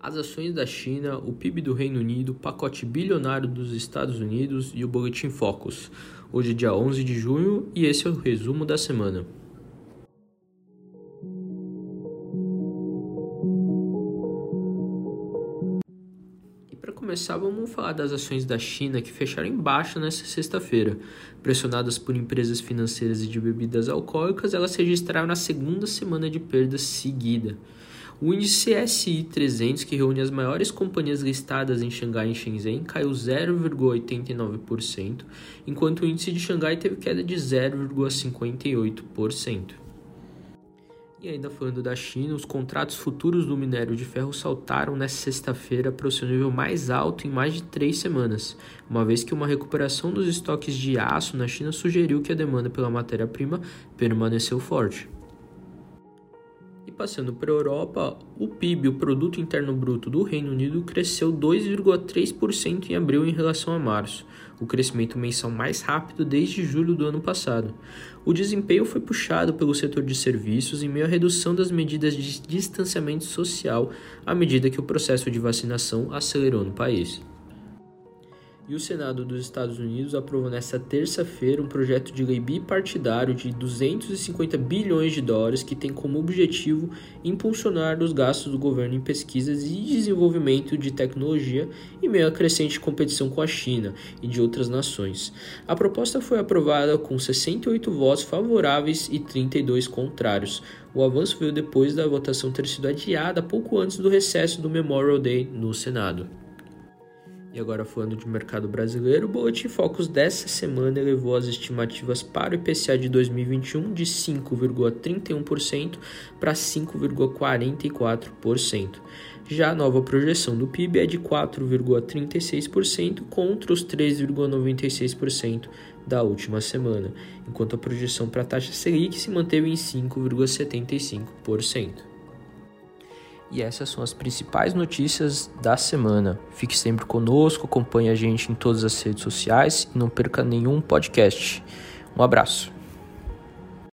as ações da China, o PIB do Reino Unido, o pacote bilionário dos Estados Unidos e o Boletim Focus. Hoje é dia 11 de junho e esse é o resumo da semana. E para começar, vamos falar das ações da China que fecharam em baixa nesta sexta-feira. Pressionadas por empresas financeiras e de bebidas alcoólicas, elas registraram na segunda semana de perda seguida. O índice CSI 300, que reúne as maiores companhias listadas em Xangai e Shenzhen, caiu 0,89%, enquanto o índice de Xangai teve queda de 0,58%. E ainda falando da China, os contratos futuros do minério de ferro saltaram nesta sexta-feira para o seu nível mais alto em mais de três semanas, uma vez que uma recuperação dos estoques de aço na China sugeriu que a demanda pela matéria-prima permaneceu forte passando para a Europa, o PIB, o Produto Interno Bruto do Reino Unido, cresceu 2,3% em abril em relação a março, o crescimento mensal mais rápido desde julho do ano passado. O desempenho foi puxado pelo setor de serviços em meio à redução das medidas de distanciamento social à medida que o processo de vacinação acelerou no país. E o Senado dos Estados Unidos aprovou nesta terça-feira um projeto de lei bipartidário de 250 bilhões de dólares que tem como objetivo impulsionar os gastos do governo em pesquisas e desenvolvimento de tecnologia em meio à crescente competição com a China e de outras nações. A proposta foi aprovada com 68 votos favoráveis e 32 contrários. O avanço veio depois da votação ter sido adiada pouco antes do recesso do Memorial Day no Senado. E agora falando de mercado brasileiro, o Boletim Focus dessa semana elevou as estimativas para o IPCA de 2021 de 5,31% para 5,44%. Já a nova projeção do PIB é de 4,36% contra os 3,96% da última semana, enquanto a projeção para a taxa Selic se manteve em 5,75%. E essas são as principais notícias da semana. Fique sempre conosco, acompanhe a gente em todas as redes sociais e não perca nenhum podcast. Um abraço.